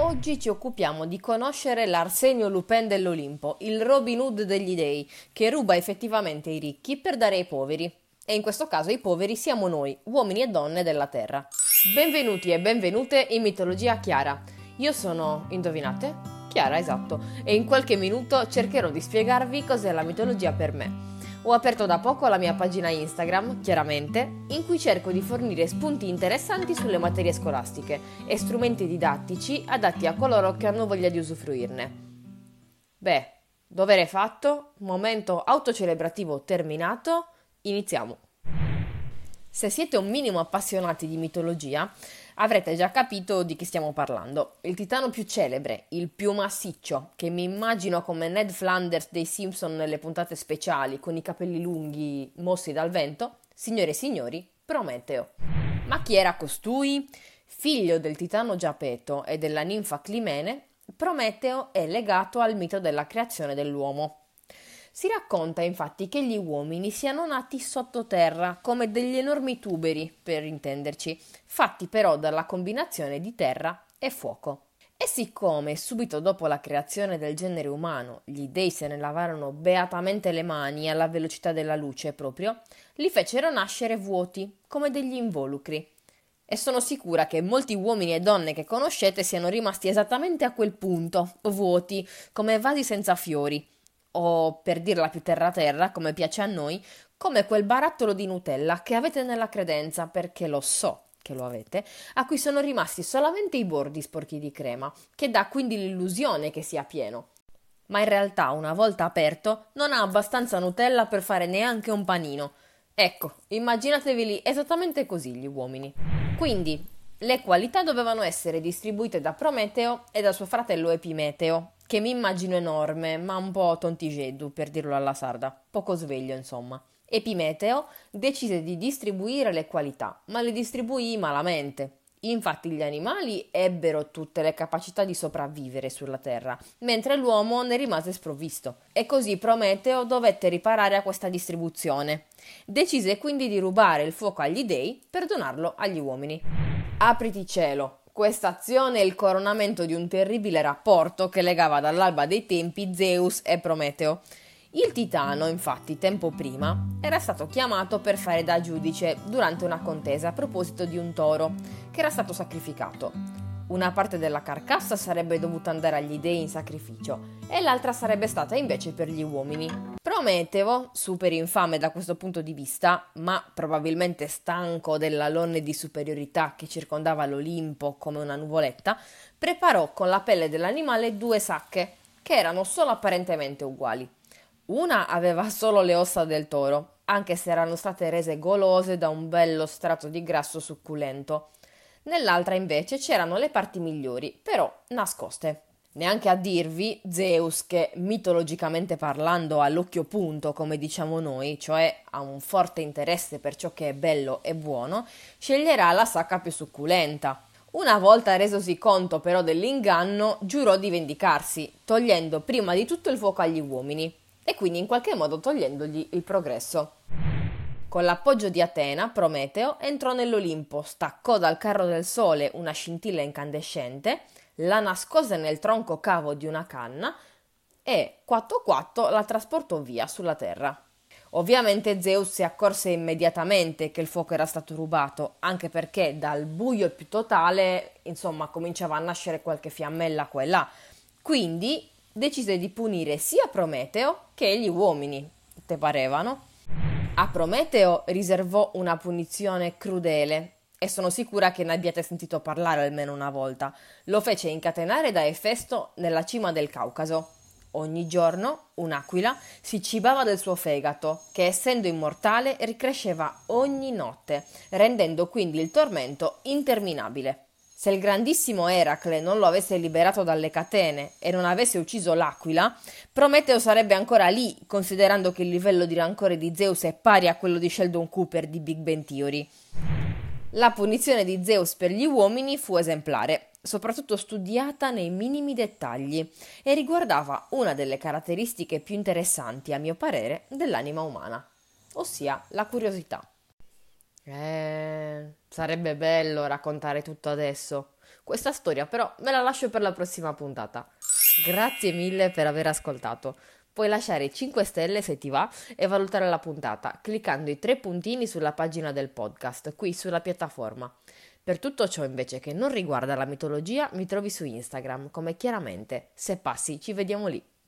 Oggi ci occupiamo di conoscere l'Arsenio Lupin dell'Olimpo, il Robin Hood degli dei, che ruba effettivamente i ricchi per dare ai poveri. E in questo caso i poveri siamo noi, uomini e donne della Terra. Benvenuti e benvenute in Mitologia Chiara. Io sono, indovinate? Chiara, esatto, e in qualche minuto cercherò di spiegarvi cos'è la mitologia per me. Ho aperto da poco la mia pagina Instagram, chiaramente, in cui cerco di fornire spunti interessanti sulle materie scolastiche e strumenti didattici adatti a coloro che hanno voglia di usufruirne. Beh, dovere fatto, momento autocelebrativo terminato, iniziamo. Se siete un minimo appassionati di mitologia, avrete già capito di chi stiamo parlando. Il titano più celebre, il più massiccio, che mi immagino come Ned Flanders dei Simpson nelle puntate speciali, con i capelli lunghi mossi dal vento, signore e signori, Prometeo. Ma chi era costui? Figlio del titano Giapeto e della ninfa Climene, Prometeo è legato al mito della creazione dell'uomo. Si racconta infatti che gli uomini siano nati sottoterra come degli enormi tuberi, per intenderci, fatti però dalla combinazione di terra e fuoco. E siccome subito dopo la creazione del genere umano gli dei se ne lavarono beatamente le mani alla velocità della luce proprio, li fecero nascere vuoti, come degli involucri. E sono sicura che molti uomini e donne che conoscete siano rimasti esattamente a quel punto, vuoti, come vasi senza fiori, o per dirla più terra terra, come piace a noi, come quel barattolo di Nutella che avete nella credenza, perché lo so che lo avete, a cui sono rimasti solamente i bordi sporchi di crema, che dà quindi l'illusione che sia pieno. Ma in realtà, una volta aperto, non ha abbastanza Nutella per fare neanche un panino. Ecco, immaginatevi esattamente così gli uomini. Quindi, le qualità dovevano essere distribuite da Prometeo e da suo fratello Epimeteo, che mi immagino enorme, ma un po' tontigeddu, per dirlo alla sarda, poco sveglio, insomma. Epimeteo decise di distribuire le qualità, ma le distribuì malamente. Infatti gli animali ebbero tutte le capacità di sopravvivere sulla Terra, mentre l'uomo ne rimase sprovvisto. E così Prometeo dovette riparare a questa distribuzione. Decise quindi di rubare il fuoco agli dei per donarlo agli uomini. Apriti cielo, questa azione è il coronamento di un terribile rapporto che legava dall'alba dei tempi Zeus e Prometeo. Il titano, infatti, tempo prima, era stato chiamato per fare da giudice durante una contesa a proposito di un toro che era stato sacrificato. Una parte della carcassa sarebbe dovuta andare agli dei in sacrificio e l'altra sarebbe stata invece per gli uomini. Prometeo, super infame da questo punto di vista, ma probabilmente stanco dell'alone di superiorità che circondava l'Olimpo come una nuvoletta, preparò con la pelle dell'animale due sacche, che erano solo apparentemente uguali. Una aveva solo le ossa del toro, anche se erano state rese golose da un bello strato di grasso succulento nell'altra invece c'erano le parti migliori, però nascoste. Neanche a dirvi Zeus, che mitologicamente parlando ha l'occhio punto, come diciamo noi, cioè ha un forte interesse per ciò che è bello e buono, sceglierà la sacca più succulenta. Una volta resosi conto però dell'inganno, giurò di vendicarsi, togliendo prima di tutto il fuoco agli uomini e quindi in qualche modo togliendogli il progresso. Con l'appoggio di Atena, Prometeo entrò nell'Olimpo, staccò dal carro del sole una scintilla incandescente, la nascose nel tronco cavo di una canna e, quatto quatto, la trasportò via sulla terra. Ovviamente Zeus si accorse immediatamente che il fuoco era stato rubato, anche perché dal buio più totale, insomma, cominciava a nascere qualche fiammella qua e là. Quindi decise di punire sia Prometeo che gli uomini. Te parevano? A Prometeo riservò una punizione crudele e sono sicura che ne abbiate sentito parlare almeno una volta. Lo fece incatenare da Efesto nella cima del Caucaso. Ogni giorno un'aquila si cibava del suo fegato, che essendo immortale ricresceva ogni notte, rendendo quindi il tormento interminabile. Se il grandissimo Eracle non lo avesse liberato dalle catene e non avesse ucciso l'aquila, Prometeo sarebbe ancora lì, considerando che il livello di rancore di Zeus è pari a quello di Sheldon Cooper di Big Bang Theory. La punizione di Zeus per gli uomini fu esemplare, soprattutto studiata nei minimi dettagli, e riguardava una delle caratteristiche più interessanti, a mio parere, dell'anima umana, ossia la curiosità. Eh, sarebbe bello raccontare tutto adesso. Questa storia però me la lascio per la prossima puntata. Grazie mille per aver ascoltato. Puoi lasciare 5 stelle se ti va e valutare la puntata cliccando i tre puntini sulla pagina del podcast qui sulla piattaforma. Per tutto ciò invece che non riguarda la mitologia mi trovi su Instagram come chiaramente. Se passi ci vediamo lì.